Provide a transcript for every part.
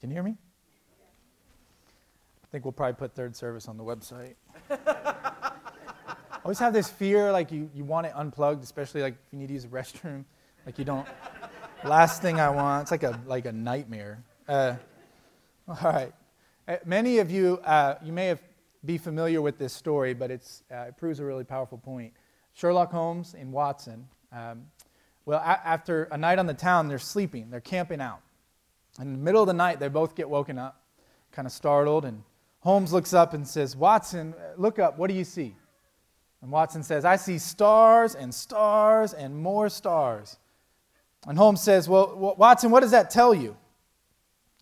Can you hear me? I think we'll probably put third service on the website. I always have this fear like you, you want it unplugged, especially like if you need to use a restroom. Like you don't. Last thing I want, it's like a, like a nightmare. Uh, all right. Uh, many of you, uh, you may have be familiar with this story, but it's, uh, it proves a really powerful point. Sherlock Holmes and Watson, um, well, a- after a night on the town, they're sleeping, they're camping out. In the middle of the night, they both get woken up, kind of startled, and Holmes looks up and says, Watson, look up, what do you see? And Watson says, I see stars and stars and more stars. And Holmes says, Well, Watson, what does that tell you?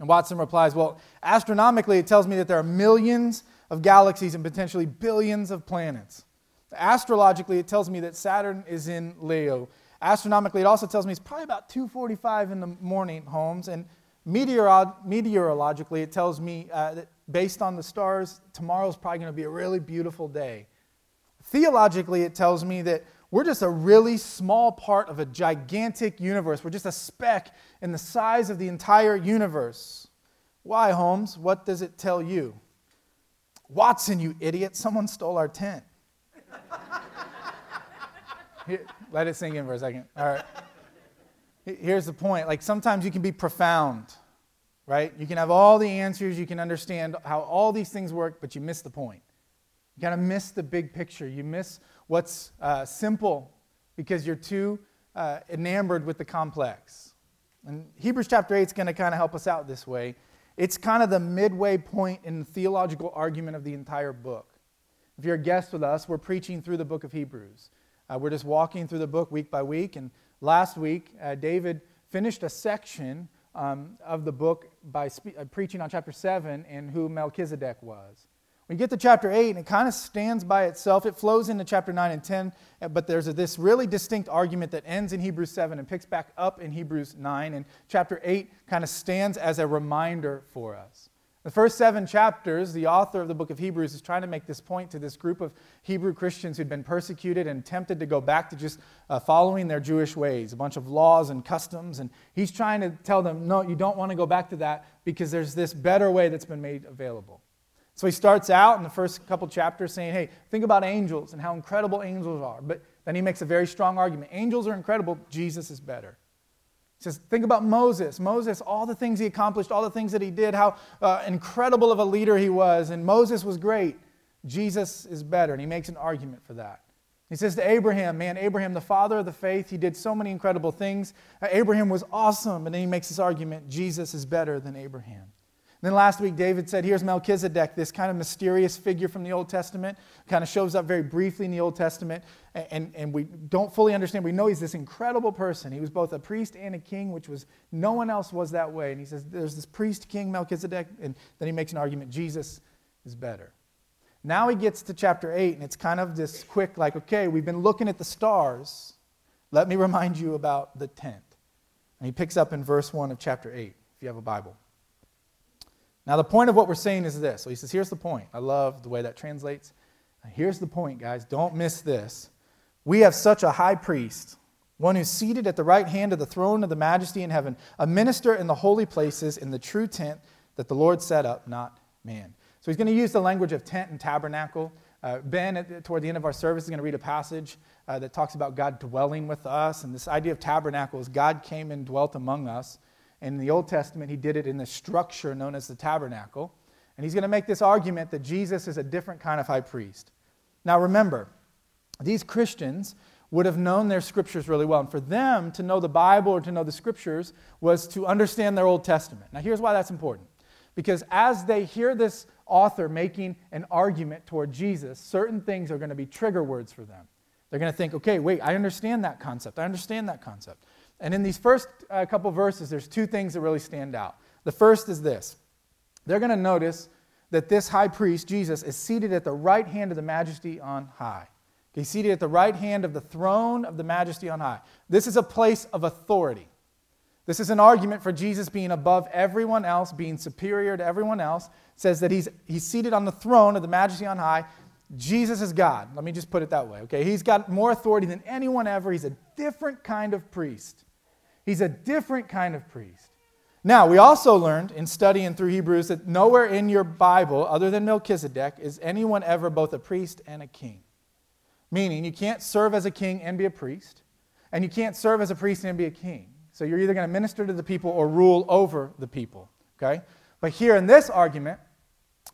And Watson replies, Well, astronomically, it tells me that there are millions of galaxies and potentially billions of planets. Astrologically, it tells me that Saturn is in Leo. Astronomically, it also tells me it's probably about 2:45 in the morning, Holmes. And meteoro- meteorologically, it tells me uh, that based on the stars, tomorrow's probably going to be a really beautiful day. Theologically, it tells me that we're just a really small part of a gigantic universe. We're just a speck in the size of the entire universe. Why, Holmes? What does it tell you? Watson, you idiot, someone stole our tent. Here, let it sink in for a second. All right. Here's the point. Like sometimes you can be profound, right? You can have all the answers, you can understand how all these things work, but you miss the point. You kind of miss the big picture. You miss what's uh, simple because you're too uh, enamored with the complex. And Hebrews chapter 8 is going to kind of help us out this way. It's kind of the midway point in the theological argument of the entire book. If you're a guest with us, we're preaching through the book of Hebrews. Uh, we're just walking through the book week by week. And last week, uh, David finished a section um, of the book by spe- uh, preaching on chapter 7 and who Melchizedek was. We get to chapter 8, and it kind of stands by itself. It flows into chapter 9 and 10, uh, but there's a, this really distinct argument that ends in Hebrews 7 and picks back up in Hebrews 9. And chapter 8 kind of stands as a reminder for us. The first seven chapters, the author of the book of Hebrews is trying to make this point to this group of Hebrew Christians who'd been persecuted and tempted to go back to just uh, following their Jewish ways, a bunch of laws and customs. And he's trying to tell them, no, you don't want to go back to that because there's this better way that's been made available. So he starts out in the first couple chapters saying, hey, think about angels and how incredible angels are. But then he makes a very strong argument. Angels are incredible, Jesus is better. He says, think about Moses. Moses, all the things he accomplished, all the things that he did, how uh, incredible of a leader he was. And Moses was great. Jesus is better. And he makes an argument for that. He says to Abraham, man, Abraham, the father of the faith, he did so many incredible things. Uh, Abraham was awesome. And then he makes this argument Jesus is better than Abraham. Then last week, David said, Here's Melchizedek, this kind of mysterious figure from the Old Testament, kind of shows up very briefly in the Old Testament, and, and we don't fully understand. We know he's this incredible person. He was both a priest and a king, which was no one else was that way. And he says, There's this priest king, Melchizedek, and then he makes an argument Jesus is better. Now he gets to chapter 8, and it's kind of this quick, like, okay, we've been looking at the stars. Let me remind you about the tent. And he picks up in verse 1 of chapter 8, if you have a Bible. Now, the point of what we're saying is this. So he says, here's the point. I love the way that translates. Here's the point, guys. Don't miss this. We have such a high priest, one who's seated at the right hand of the throne of the majesty in heaven, a minister in the holy places in the true tent that the Lord set up, not man. So he's going to use the language of tent and tabernacle. Uh, ben, toward the end of our service, is going to read a passage uh, that talks about God dwelling with us. And this idea of tabernacle is God came and dwelt among us. And in the Old Testament, he did it in the structure known as the tabernacle. And he's going to make this argument that Jesus is a different kind of high priest. Now, remember, these Christians would have known their scriptures really well. And for them to know the Bible or to know the scriptures was to understand their Old Testament. Now, here's why that's important. Because as they hear this author making an argument toward Jesus, certain things are going to be trigger words for them. They're going to think, okay, wait, I understand that concept. I understand that concept. And in these first uh, couple verses, there's two things that really stand out. The first is this they're going to notice that this high priest, Jesus, is seated at the right hand of the majesty on high. He's seated at the right hand of the throne of the majesty on high. This is a place of authority. This is an argument for Jesus being above everyone else, being superior to everyone else. It says that he's, he's seated on the throne of the majesty on high. Jesus is God. Let me just put it that way, okay? He's got more authority than anyone ever. He's a different kind of priest. He's a different kind of priest. Now, we also learned in studying through Hebrews that nowhere in your Bible, other than Melchizedek, is anyone ever both a priest and a king. Meaning, you can't serve as a king and be a priest, and you can't serve as a priest and be a king. So you're either going to minister to the people or rule over the people. Okay? But here in this argument,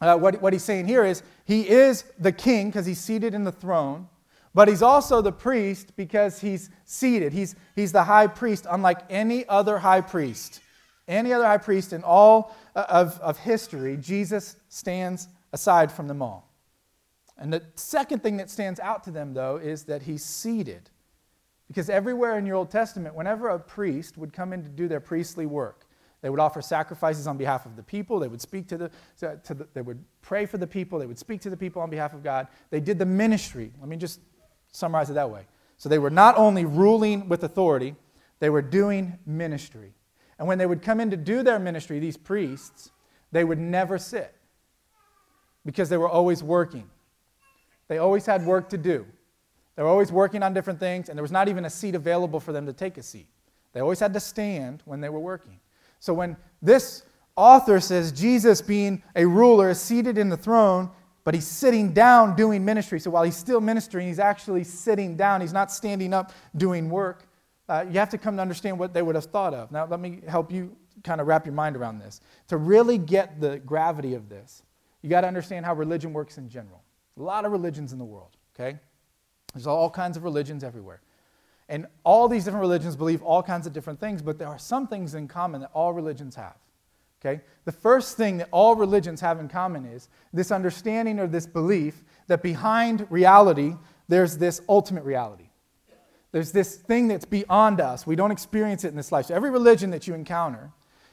uh, what, what he's saying here is he is the king because he's seated in the throne, but he's also the priest because he's seated. He's, he's the high priest, unlike any other high priest. Any other high priest in all uh, of, of history, Jesus stands aside from them all. And the second thing that stands out to them, though, is that he's seated. Because everywhere in your Old Testament, whenever a priest would come in to do their priestly work, they would offer sacrifices on behalf of the people. They would speak to the, to, the, they would pray for the people. They would speak to the people on behalf of God. They did the ministry. Let me just summarize it that way. So they were not only ruling with authority, they were doing ministry. And when they would come in to do their ministry, these priests, they would never sit because they were always working. They always had work to do. They were always working on different things, and there was not even a seat available for them to take a seat. They always had to stand when they were working. So when this author says Jesus, being a ruler, is seated in the throne, but he's sitting down doing ministry. So while he's still ministering, he's actually sitting down. He's not standing up doing work. Uh, you have to come to understand what they would have thought of. Now, let me help you kind of wrap your mind around this. To really get the gravity of this, you got to understand how religion works in general. A lot of religions in the world, okay? There's all kinds of religions everywhere. And all these different religions believe all kinds of different things, but there are some things in common that all religions have. Okay? The first thing that all religions have in common is this understanding or this belief that behind reality, there's this ultimate reality. There's this thing that's beyond us. We don't experience it in this life. So every religion that you encounter,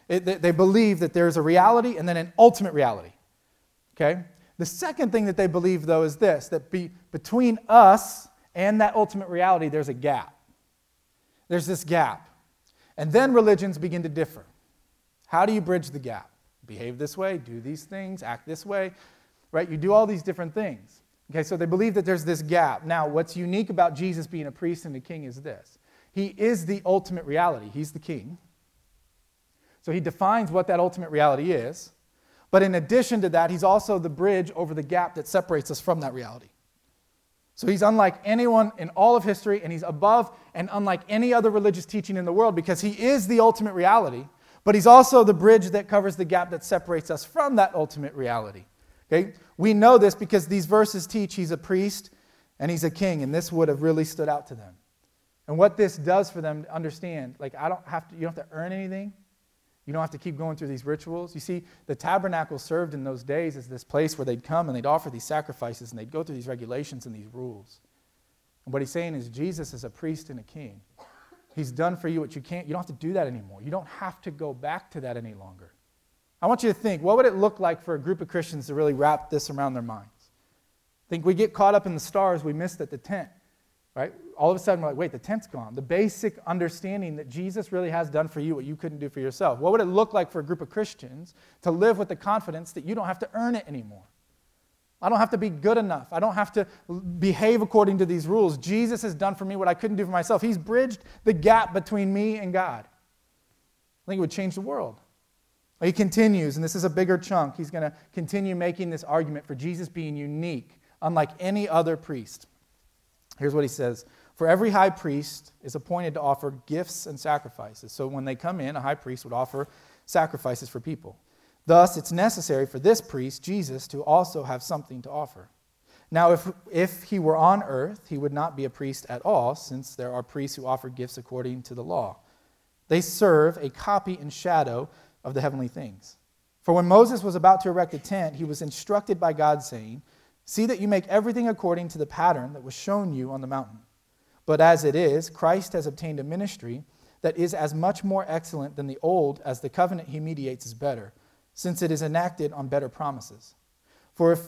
it, they, believe that there's a reality and then an ultimate reality. Okay? The second thing that they believe, though, is this that be, between us and that ultimate reality, there's a gap. There's this gap. And then religions begin to differ. How do you bridge the gap? Behave this way, do these things, act this way, right? You do all these different things. Okay, so they believe that there's this gap. Now, what's unique about Jesus being a priest and a king is this He is the ultimate reality, He's the king. So he defines what that ultimate reality is. But in addition to that, he's also the bridge over the gap that separates us from that reality. So he's unlike anyone in all of history, and he's above and unlike any other religious teaching in the world because he is the ultimate reality, but he's also the bridge that covers the gap that separates us from that ultimate reality. Okay? We know this because these verses teach he's a priest and he's a king, and this would have really stood out to them. And what this does for them to understand, like I don't have to, you don't have to earn anything. You don't have to keep going through these rituals. You see, the tabernacle served in those days as this place where they'd come and they'd offer these sacrifices and they'd go through these regulations and these rules. And what he's saying is Jesus is a priest and a king. He's done for you what you can't. You don't have to do that anymore. You don't have to go back to that any longer. I want you to think what would it look like for a group of Christians to really wrap this around their minds? Think we get caught up in the stars we missed at the tent right? All of a sudden, we're like, wait, the tent's gone. The basic understanding that Jesus really has done for you what you couldn't do for yourself. What would it look like for a group of Christians to live with the confidence that you don't have to earn it anymore? I don't have to be good enough. I don't have to behave according to these rules. Jesus has done for me what I couldn't do for myself. He's bridged the gap between me and God. I think it would change the world. He continues, and this is a bigger chunk. He's going to continue making this argument for Jesus being unique, unlike any other priest. Here's what he says For every high priest is appointed to offer gifts and sacrifices. So when they come in, a high priest would offer sacrifices for people. Thus, it's necessary for this priest, Jesus, to also have something to offer. Now, if, if he were on earth, he would not be a priest at all, since there are priests who offer gifts according to the law. They serve a copy and shadow of the heavenly things. For when Moses was about to erect a tent, he was instructed by God, saying, See that you make everything according to the pattern that was shown you on the mountain. But as it is, Christ has obtained a ministry that is as much more excellent than the old as the covenant he mediates is better, since it is enacted on better promises. For if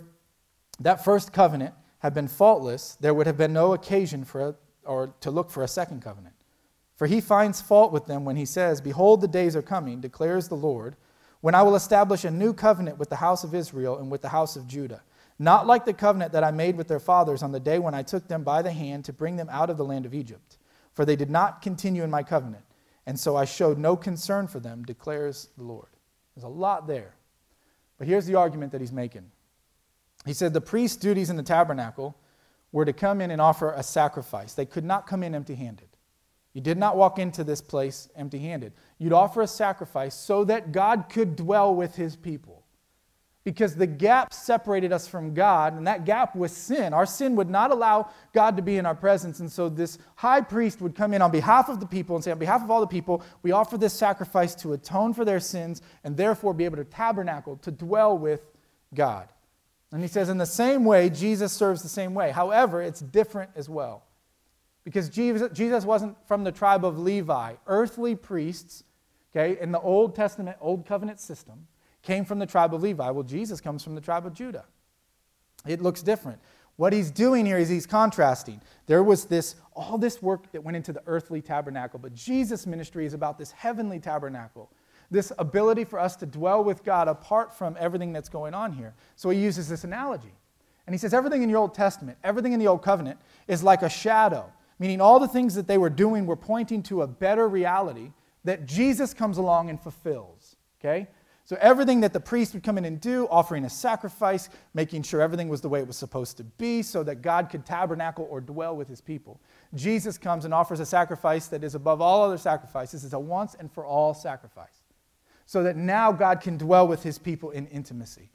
that first covenant had been faultless, there would have been no occasion for a, or to look for a second covenant. For he finds fault with them when he says, Behold, the days are coming, declares the Lord, when I will establish a new covenant with the house of Israel and with the house of Judah not like the covenant that I made with their fathers on the day when I took them by the hand to bring them out of the land of Egypt. For they did not continue in my covenant, and so I showed no concern for them, declares the Lord. There's a lot there. But here's the argument that he's making. He said the priest's duties in the tabernacle were to come in and offer a sacrifice. They could not come in empty handed. You did not walk into this place empty handed. You'd offer a sacrifice so that God could dwell with his people because the gap separated us from God, and that gap was sin. Our sin would not allow God to be in our presence. And so this high priest would come in on behalf of the people and say, On behalf of all the people, we offer this sacrifice to atone for their sins and therefore be able to tabernacle, to dwell with God. And he says, In the same way, Jesus serves the same way. However, it's different as well. Because Jesus, wasn't from the tribe of Levi. Earthly priests, okay, in the Old Testament, Old Covenant system, came from the tribe of Levi. Well, Jesus comes from the tribe of Judah. It looks different. What he's doing here is he's contrasting. There was this, all this work that went into the earthly tabernacle, but Jesus' ministry is about this heavenly tabernacle, this ability for us to dwell with God apart from everything that's going on here. So he uses this analogy. And he says everything in your Old Testament, everything in the Old Covenant is like a shadow, meaning all the things that they were doing were pointing to a better reality that Jesus comes along and fulfills. Okay? So, everything that the priest would come in and do, offering a sacrifice, making sure everything was the way it was supposed to be so that God could tabernacle or dwell with his people. Jesus comes and offers a sacrifice that is above all other sacrifices. It's a once and for all sacrifice. So that now God can dwell with his people in intimacy.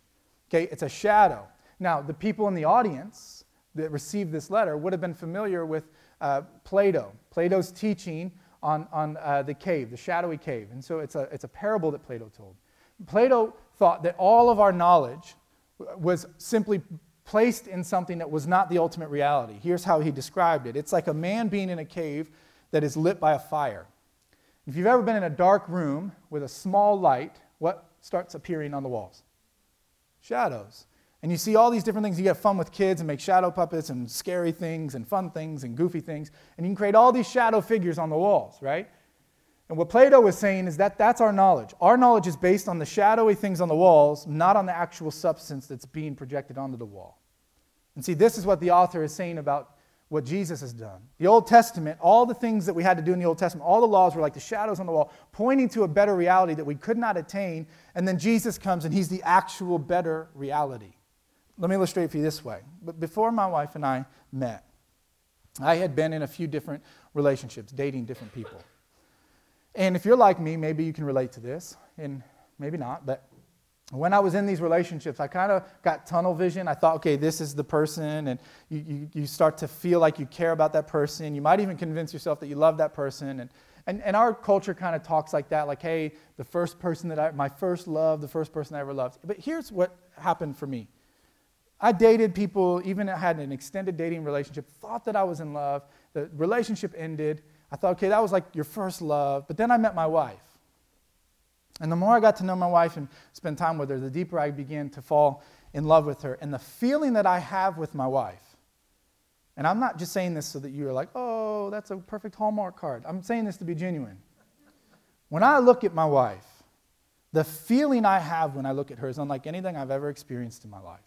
Okay, it's a shadow. Now, the people in the audience that received this letter would have been familiar with uh, Plato, Plato's teaching on, on uh, the cave, the shadowy cave. And so it's a, it's a parable that Plato told. Plato thought that all of our knowledge was simply placed in something that was not the ultimate reality. Here's how he described it it's like a man being in a cave that is lit by a fire. If you've ever been in a dark room with a small light, what starts appearing on the walls? Shadows. And you see all these different things. You get fun with kids and make shadow puppets and scary things and fun things and goofy things. And you can create all these shadow figures on the walls, right? And what Plato was saying is that that's our knowledge. Our knowledge is based on the shadowy things on the walls, not on the actual substance that's being projected onto the wall. And see, this is what the author is saying about what Jesus has done. The Old Testament, all the things that we had to do in the Old Testament, all the laws were like the shadows on the wall, pointing to a better reality that we could not attain. And then Jesus comes and he's the actual better reality. Let me illustrate for you this way. But before my wife and I met, I had been in a few different relationships, dating different people. And if you're like me, maybe you can relate to this, and maybe not, but when I was in these relationships, I kind of got tunnel vision. I thought, okay, this is the person, and you, you, you, start to feel like you care about that person. You might even convince yourself that you love that person. And, and, and our culture kind of talks like that, like, hey, the first person that I, my first love, the first person I ever loved. But here's what happened for me I dated people, even had an extended dating relationship, thought that I was in love. The relationship ended. I thought, okay, that was like your first love. But then I met my wife. And the more I got to know my wife and spend time with her, the deeper I began to fall in love with her. And the feeling that I have with my wife, and I'm not just saying this so that you're like, oh, that's a perfect Hallmark card. I'm saying this to be genuine. When I look at my wife, the feeling I have when I look at her is unlike anything I've ever experienced in my life.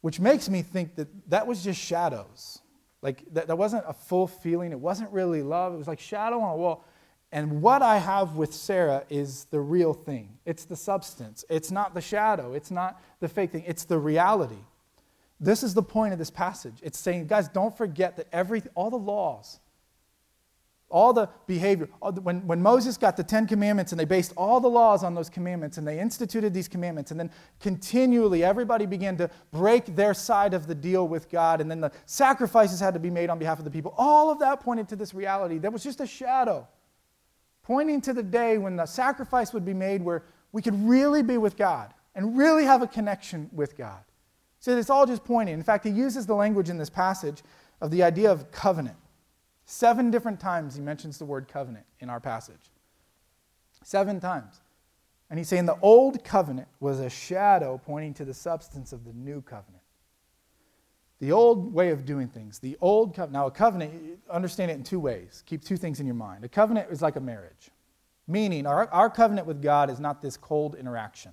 Which makes me think that that was just shadows. Like, that, that wasn't a full feeling. It wasn't really love. It was like shadow on a wall. And what I have with Sarah is the real thing. It's the substance. It's not the shadow. It's not the fake thing. It's the reality. This is the point of this passage. It's saying, guys, don't forget that every, all the laws, all the behavior. When, when Moses got the Ten Commandments and they based all the laws on those commandments and they instituted these commandments, and then continually everybody began to break their side of the deal with God, and then the sacrifices had to be made on behalf of the people. All of that pointed to this reality. That was just a shadow, pointing to the day when the sacrifice would be made where we could really be with God and really have a connection with God. So it's all just pointing. In fact, he uses the language in this passage of the idea of covenant. Seven different times he mentions the word covenant in our passage. Seven times. And he's saying the old covenant was a shadow pointing to the substance of the new covenant. The old way of doing things, the old covenant. Now, a covenant, understand it in two ways. Keep two things in your mind. A covenant is like a marriage, meaning our, our covenant with God is not this cold interaction.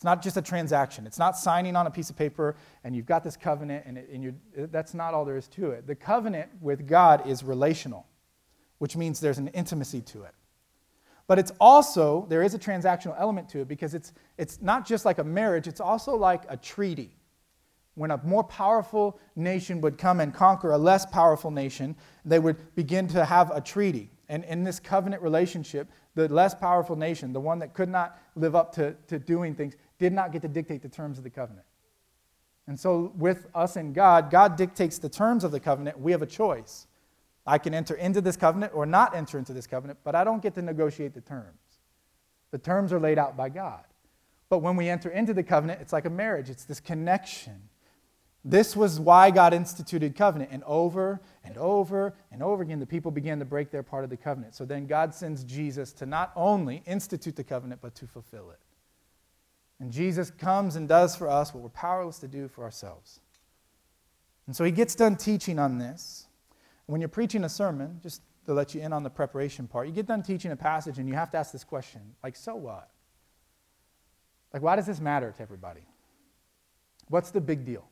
It's not just a transaction. It's not signing on a piece of paper and you've got this covenant and, it, and that's not all there is to it. The covenant with God is relational. which means there's an intimacy to it. But it's also, there is a transactional element to it because it's, it's not just like a marriage, it's also like a treaty. When a more powerful nation would come and conquer a less powerful nation, they would begin to have a treaty. And in this covenant relationship, the less powerful nation, the one that could not live up to, to doing things, did not get to dictate the terms of the covenant. And so, with us and God, God dictates the terms of the covenant. We have a choice. I can enter into this covenant or not enter into this covenant, but I don't get to negotiate the terms. The terms are laid out by God. But when we enter into the covenant, it's like a marriage, it's this connection. This was why God instituted covenant. And over and over and over again, the people began to break their part of the covenant. So then God sends Jesus to not only institute the covenant, but to fulfill it. And Jesus comes and does for us what we're powerless to do for ourselves. And so he gets done teaching on this. When you're preaching a sermon, just to let you in on the preparation part, you get done teaching a passage and you have to ask this question like, so what? Like, why does this matter to everybody? What's the big deal?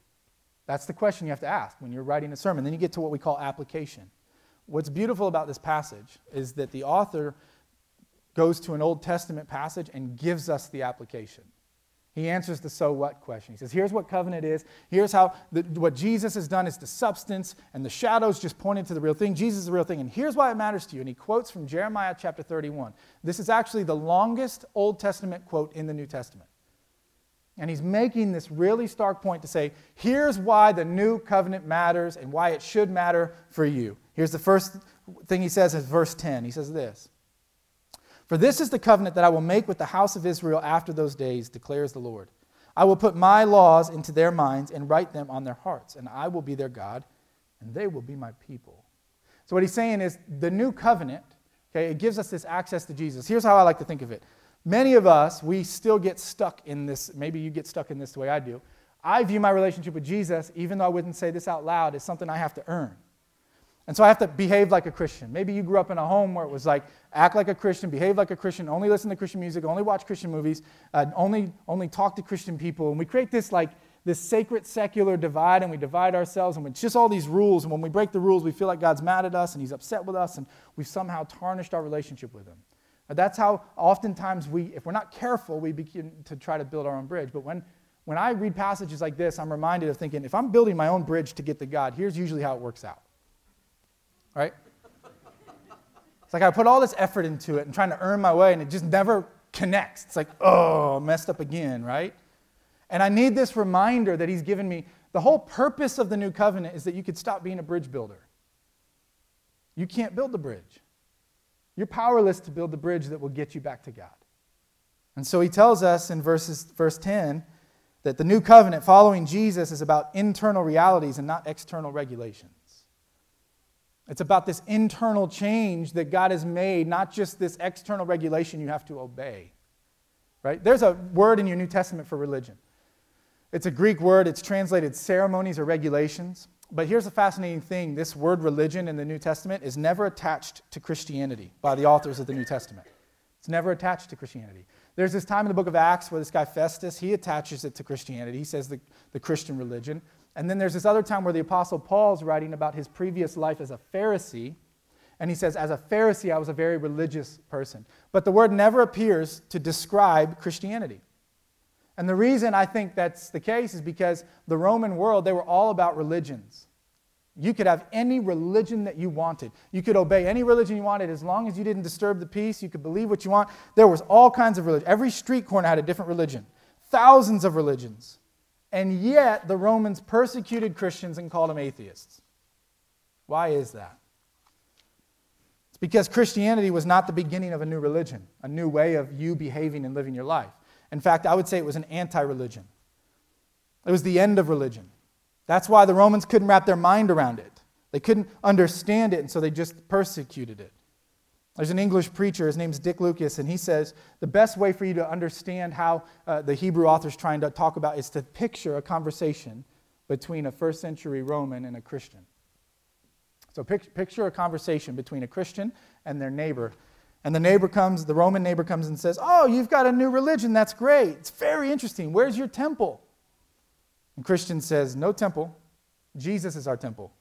That's the question you have to ask when you're writing a sermon. Then you get to what we call application. What's beautiful about this passage is that the author goes to an Old Testament passage and gives us the application. He answers the so what question. He says, Here's what covenant is. Here's how the, what Jesus has done is the substance, and the shadows just pointed to the real thing. Jesus is the real thing. And here's why it matters to you. And he quotes from Jeremiah chapter 31. This is actually the longest Old Testament quote in the New Testament. And he's making this really stark point to say, here's why the new covenant matters and why it should matter for you. Here's the first thing he says in verse 10. He says this For this is the covenant that I will make with the house of Israel after those days, declares the Lord. I will put my laws into their minds and write them on their hearts, and I will be their God, and they will be my people. So, what he's saying is the new covenant, okay, it gives us this access to Jesus. Here's how I like to think of it Many of us, we still get stuck in this. Maybe you get stuck in this the way I do. I view my relationship with Jesus, even though I wouldn't say this out loud, as something I have to earn. And so I have to behave like a Christian. Maybe you grew up in a home where it was like, act like a Christian, behave like a Christian, only listen to Christian music, only watch Christian movies, uh, only, only talk to Christian people. And we create this like this sacred secular divide and we divide ourselves and it's just all these rules. And when we break the rules, we feel like God's mad at us and he's upset with us and we've somehow tarnished our relationship with him. That's how oftentimes we, if we're not careful, we begin to try to build our own bridge. But when, when I read passages like this, I'm reminded of thinking, if I'm building my own bridge to get to God, here's usually how it works out. Right? It's like I put all this effort into it and trying to earn my way, and it just never connects. It's like, oh, messed up again, right? And I need this reminder that He's given me. The whole purpose of the new covenant is that you could stop being a bridge builder. You can't build the bridge. You're powerless to build the bridge that will get you back to God. And so he tells us in verses, verse 10 that the new covenant following Jesus is about internal realities and not external regulations. It's about this internal change that God has made, not just this external regulation you have to obey. Right? There's a word in your New Testament for religion. It's a Greek word, it's translated ceremonies or regulations. But here's the fascinating thing this word religion in the New Testament is never attached to Christianity by the authors of the New Testament. It's never attached to Christianity. There's this time in the book of Acts where this guy Festus, he attaches it to Christianity. He says the, the Christian religion. And then there's this other time where the Apostle Paul's writing about his previous life as a Pharisee. And he says, As a Pharisee, I was a very religious person. But the word never appears to describe Christianity. And the reason I think that's the case is because the Roman world, they were all about religions. You could have any religion that you wanted. You could obey any religion you wanted as long as you didn't disturb the peace. You could believe what you want. There was all kinds of religion. Every street corner had a different religion. Thousands of religions. And yet the Romans persecuted Christians and called them atheists. Why is that? It's because Christianity was not the beginning of a new religion, a new way of you behaving and living your life. In fact, I would say it was an anti religion. It was the end of religion. That's why the Romans couldn't wrap their mind around it. They couldn't understand it, and so they just persecuted it. There's an English preacher, his name's Dick Lucas, and he says the best way for you to understand how uh, the Hebrew author's trying to talk about is to picture a conversation between a first century Roman and a Christian. So picture a conversation between a Christian and their neighbor and the neighbor comes, the Roman neighbor comes and says, Oh, you've got a new religion. That's great. It's very interesting. Where's your temple? And Christian says, No temple. Jesus is our temple.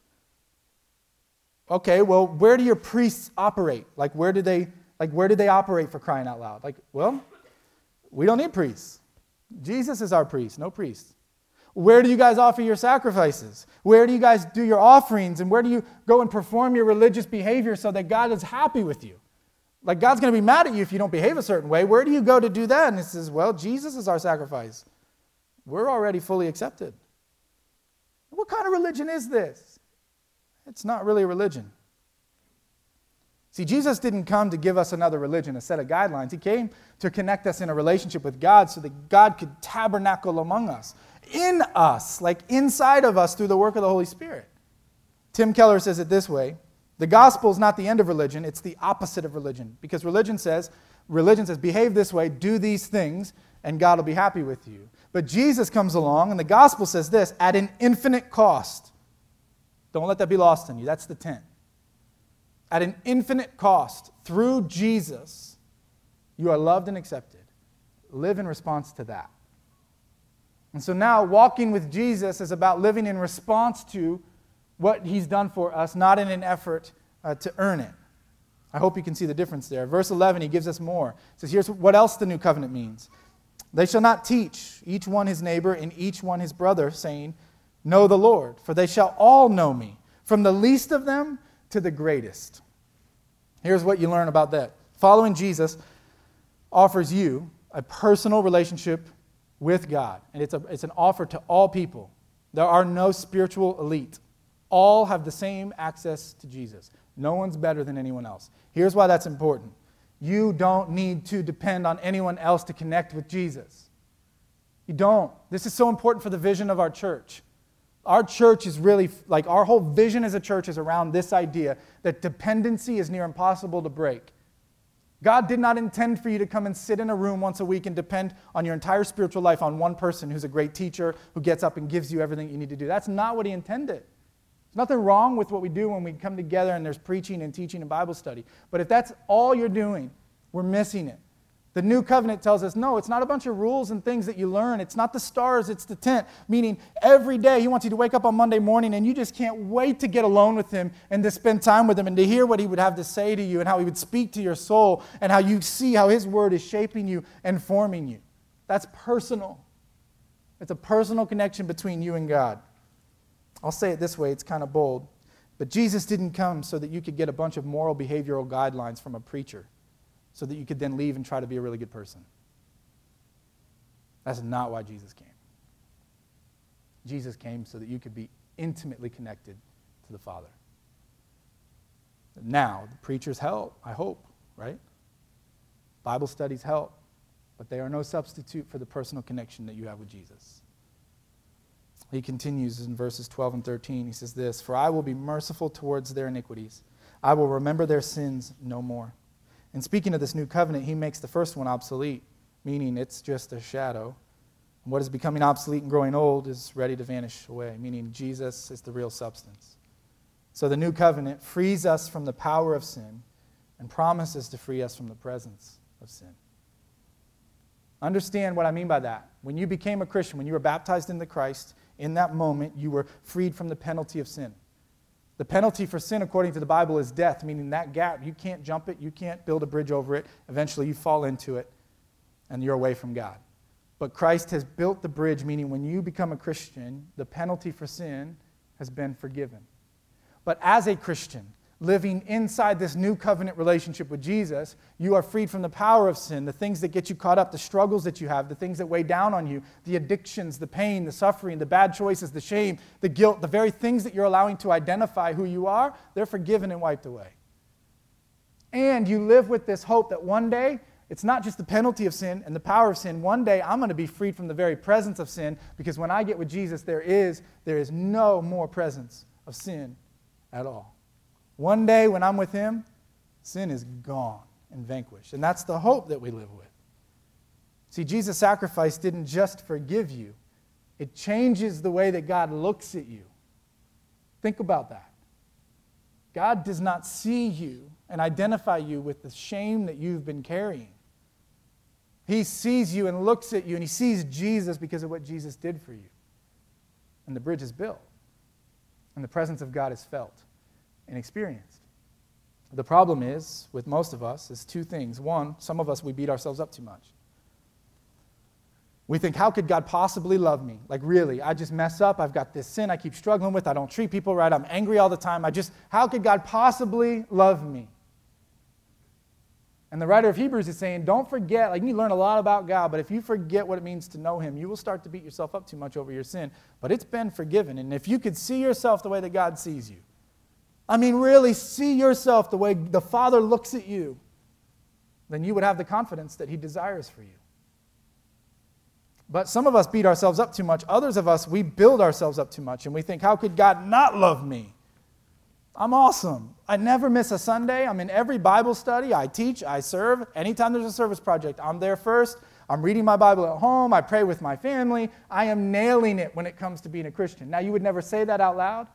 Okay, well, where do your priests operate? Like, where do they, like, where do they operate for crying out loud? Like, well, we don't need priests. Jesus is our priest, no priest. Where do you guys offer your sacrifices? Where do you guys do your offerings? And where do you go and perform your religious behavior so that God is happy with you? Like, God's going to be mad at you if you don't behave a certain way. Where do you go to do that? And it says, well, Jesus is our sacrifice. We're already fully accepted. What kind of religion is this? It's not really a religion. See, Jesus didn't come to give us another religion, a set of guidelines. He came to connect us in a relationship with God so that God could tabernacle among us, in us, like inside of us through the work of the Holy Spirit. Tim Keller says it this way The gospel is not the end of religion, it's the opposite of religion. Because religion says, religion says, behave this way, do these things, and God will be happy with you. But Jesus comes along, and the gospel says this at an infinite cost. Don't let that be lost on you. That's the tent. At an infinite cost, through Jesus, you are loved and accepted. Live in response to that. And so now, walking with Jesus is about living in response to what he's done for us, not in an effort uh, to earn it. I hope you can see the difference there. Verse 11, he gives us more. He says, Here's what else the new covenant means they shall not teach each one his neighbor and each one his brother, saying, Know the Lord, for they shall all know me, from the least of them to the greatest. Here's what you learn about that. Following Jesus offers you a personal relationship with God, and it's, a, it's an offer to all people. There are no spiritual elite. All have the same access to Jesus. No one's better than anyone else. Here's why that's important you don't need to depend on anyone else to connect with Jesus. You don't. This is so important for the vision of our church. Our church is really, like, our whole vision as a church is around this idea that dependency is near impossible to break. God did not intend for you to come and sit in a room once a week and depend on your entire spiritual life on one person who's a great teacher who gets up and gives you everything you need to do. That's not what He intended. There's nothing wrong with what we do when we come together and there's preaching and teaching and Bible study. But if that's all you're doing, we're missing it. The new covenant tells us no, it's not a bunch of rules and things that you learn. It's not the stars, it's the tent. Meaning, every day he wants you to wake up on Monday morning and you just can't wait to get alone with him and to spend time with him and to hear what he would have to say to you and how he would speak to your soul and how you see how his word is shaping you and forming you. That's personal. It's a personal connection between you and God. I'll say it this way, it's kind of bold. But Jesus didn't come so that you could get a bunch of moral behavioral guidelines from a preacher so that you could then leave and try to be a really good person. That's not why Jesus came. Jesus came so that you could be intimately connected to the Father. Now, the preachers help, I hope, right? Bible studies help, but they are no substitute for the personal connection that you have with Jesus. He continues in verses 12 and 13. He says this For I will be merciful towards their iniquities, I will remember their sins no more. And speaking of this new covenant, he makes the first one obsolete, meaning it's just a shadow. And what is becoming obsolete and growing old is ready to vanish away, meaning Jesus is the real substance. So the new covenant frees us from the power of sin and promises to free us from the presence of sin. Understand what I mean by that. When you became a Christian, when you were baptized into Christ, in that moment, you were freed from the penalty of sin. The penalty for sin, according to the Bible, is death, meaning that gap, you can't jump it, you can't build a bridge over it. Eventually, you fall into it, and you're away from God. But Christ has built the bridge, meaning when you become a Christian, the penalty for sin has been forgiven. But as a Christian, living inside this new covenant relationship with Jesus, you are freed from the power of sin, the things that get you caught up, the struggles that you have, the things that weigh down on you, the addictions, the pain, the suffering, the bad choices, the shame, the guilt, the very things that you're allowing to identify who you are, they're forgiven and wiped away. And you live with this hope that one day, it's not just the penalty of sin and the power of sin. One day I'm going to be freed from the very presence of sin because when I get with Jesus, there is, there is no more presence of sin at all. One day when I'm with Him, sin is gone and vanquished. And that's the hope that we live with. See, Jesus' sacrifice didn't just forgive you, it changes the way that God looks at you. Think about that. God does not see you and identify you with the shame that you've been carrying. He sees you and looks at you, and he sees Jesus because of what Jesus did for you. And the bridge is built, and the presence of God is felt and experienced. The problem is, with most of us, is two things. One, some of us, we beat ourselves up too much. We think, how could God possibly love me? Like, really, I just mess up. I've got this sin I keep struggling with. I don't treat people right. I'm angry all the time. I just, how could God possibly love me? And the writer of Hebrews is saying, don't forget, like you learn a lot about God, but if you forget what it means to know Him, you will start to beat yourself up too much over your sin. But it's been forgiven. And if you could see yourself the way that God sees you, I mean, really see yourself the way the Father looks at you, then you would have the confidence that He desires for you. But some of us beat ourselves up too much. Others of us, we build ourselves up too much. And we think, how could God not love me? I'm awesome. I never miss a Sunday. I'm in every Bible study. I teach, I serve. Anytime there's a service project, I'm there first. I'm reading my Bible at home. I pray with my family. I am nailing it when it comes to being a Christian. Now, you would never say that out loud,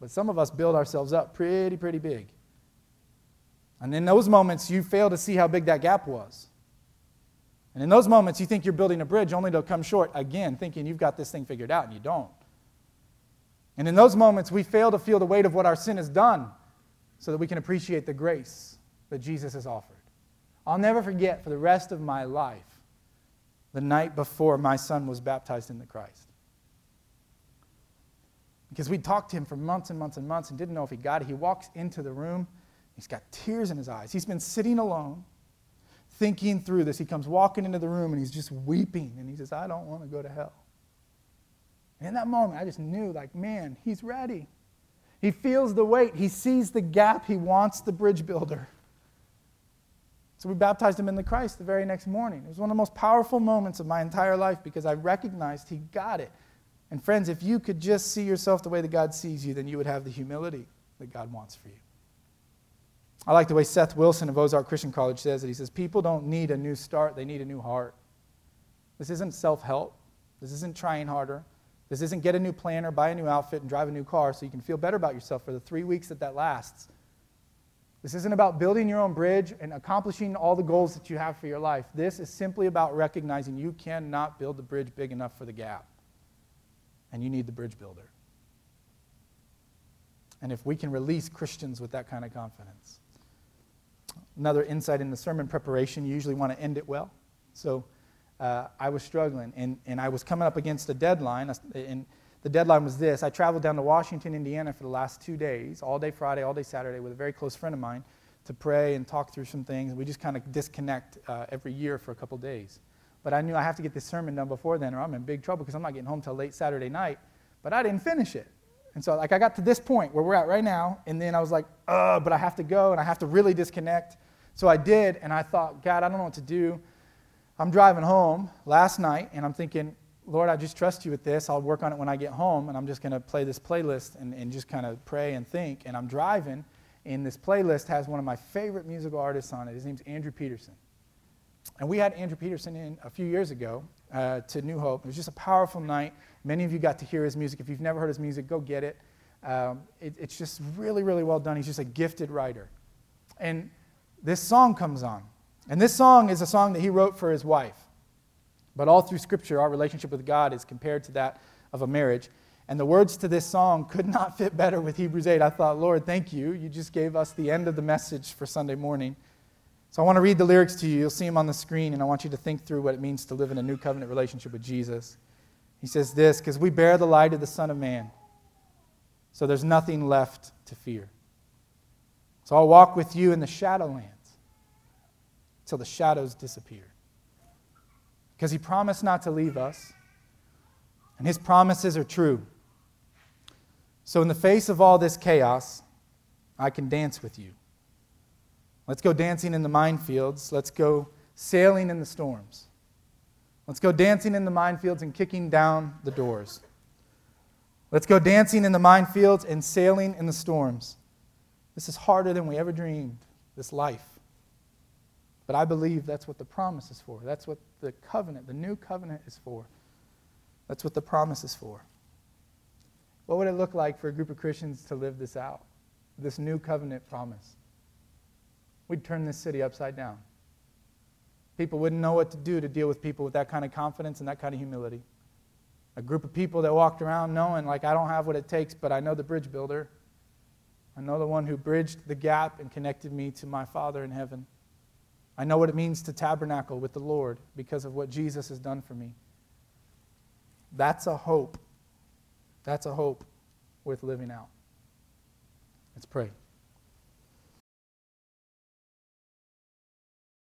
but some of us build ourselves up pretty, pretty big. And in those moments, you fail to see how big that gap was. And in those moments, you think you're building a bridge only to come short again, thinking you've got this thing figured out, and you don't. And in those moments, we fail to feel the weight of what our sin has done so that we can appreciate the grace that Jesus has offered. I'll never forget for the rest of my life the night before my son was baptized into Christ. Because we talked to him for months and months and months and didn't know if he got it. He walks into the room, he's got tears in his eyes. He's been sitting alone thinking through this. He comes walking into the room and he's just weeping and he says, I don't want to go to hell. And in that moment, I just knew, like, man, he's ready. He feels the weight, he sees the gap, he wants the bridge builder. So we baptized him in the Christ the very next morning. It was one of the most powerful moments of my entire life because I recognized he got it. And friends, if you could just see yourself the way that God sees you, then you would have the humility that God wants for you. I like the way Seth Wilson of Ozark Christian College says it. He says, People don't need a new start, they need a new heart. This isn't self help, this isn't trying harder. This isn't get a new planner, buy a new outfit, and drive a new car so you can feel better about yourself for the three weeks that that lasts. This isn't about building your own bridge and accomplishing all the goals that you have for your life. This is simply about recognizing you cannot build the bridge big enough for the gap. And you need the bridge builder. And if we can release Christians with that kind of confidence, another insight in the sermon preparation. You usually want to end it well. So uh, I was struggling, and, and I was coming up against a deadline. And the deadline was this I traveled down to Washington, Indiana for the last two days, all day Friday, all day Saturday, with a very close friend of mine to pray and talk through some things. We just kind of disconnect uh, every year for a couple days. But I knew I have to get this sermon done before then, or I'm in big trouble because I'm not getting home till late Saturday night. But I didn't finish it. And so, like, I got to this point where we're at right now, and then I was like, uh, but I have to go, and I have to really disconnect. So I did, and I thought, God, I don't know what to do. I'm driving home last night, and I'm thinking, Lord, I just trust you with this. I'll work on it when I get home, and I'm just going to play this playlist and, and just kind of pray and think. And I'm driving, and this playlist has one of my favorite musical artists on it. His name's Andrew Peterson. And we had Andrew Peterson in a few years ago uh, to New Hope. It was just a powerful night. Many of you got to hear his music. If you've never heard his music, go get it. Um, it it's just really, really well done. He's just a gifted writer. And this song comes on. And this song is a song that he wrote for his wife. But all through Scripture, our relationship with God is compared to that of a marriage. And the words to this song could not fit better with Hebrews 8. I thought, Lord, thank you. You just gave us the end of the message for Sunday morning. So I want to read the lyrics to you. You'll see them on the screen, and I want you to think through what it means to live in a new covenant relationship with Jesus. He says this because we bear the light of the Son of Man, so there's nothing left to fear. So I'll walk with you in the shadowlands till the shadows disappear. Because he promised not to leave us, and his promises are true. So, in the face of all this chaos, I can dance with you. Let's go dancing in the minefields. Let's go sailing in the storms. Let's go dancing in the minefields and kicking down the doors. Let's go dancing in the minefields and sailing in the storms. This is harder than we ever dreamed, this life. But I believe that's what the promise is for. That's what the covenant, the new covenant, is for. That's what the promise is for. What would it look like for a group of Christians to live this out? This new covenant promise we'd turn this city upside down. People wouldn't know what to do to deal with people with that kind of confidence and that kind of humility. A group of people that walked around knowing, like, I don't have what it takes, but I know the bridge builder. I know the one who bridged the gap and connected me to my Father in heaven. I know what it means to tabernacle with the Lord because of what Jesus has done for me. That's a hope. That's a hope worth living out. Let's pray.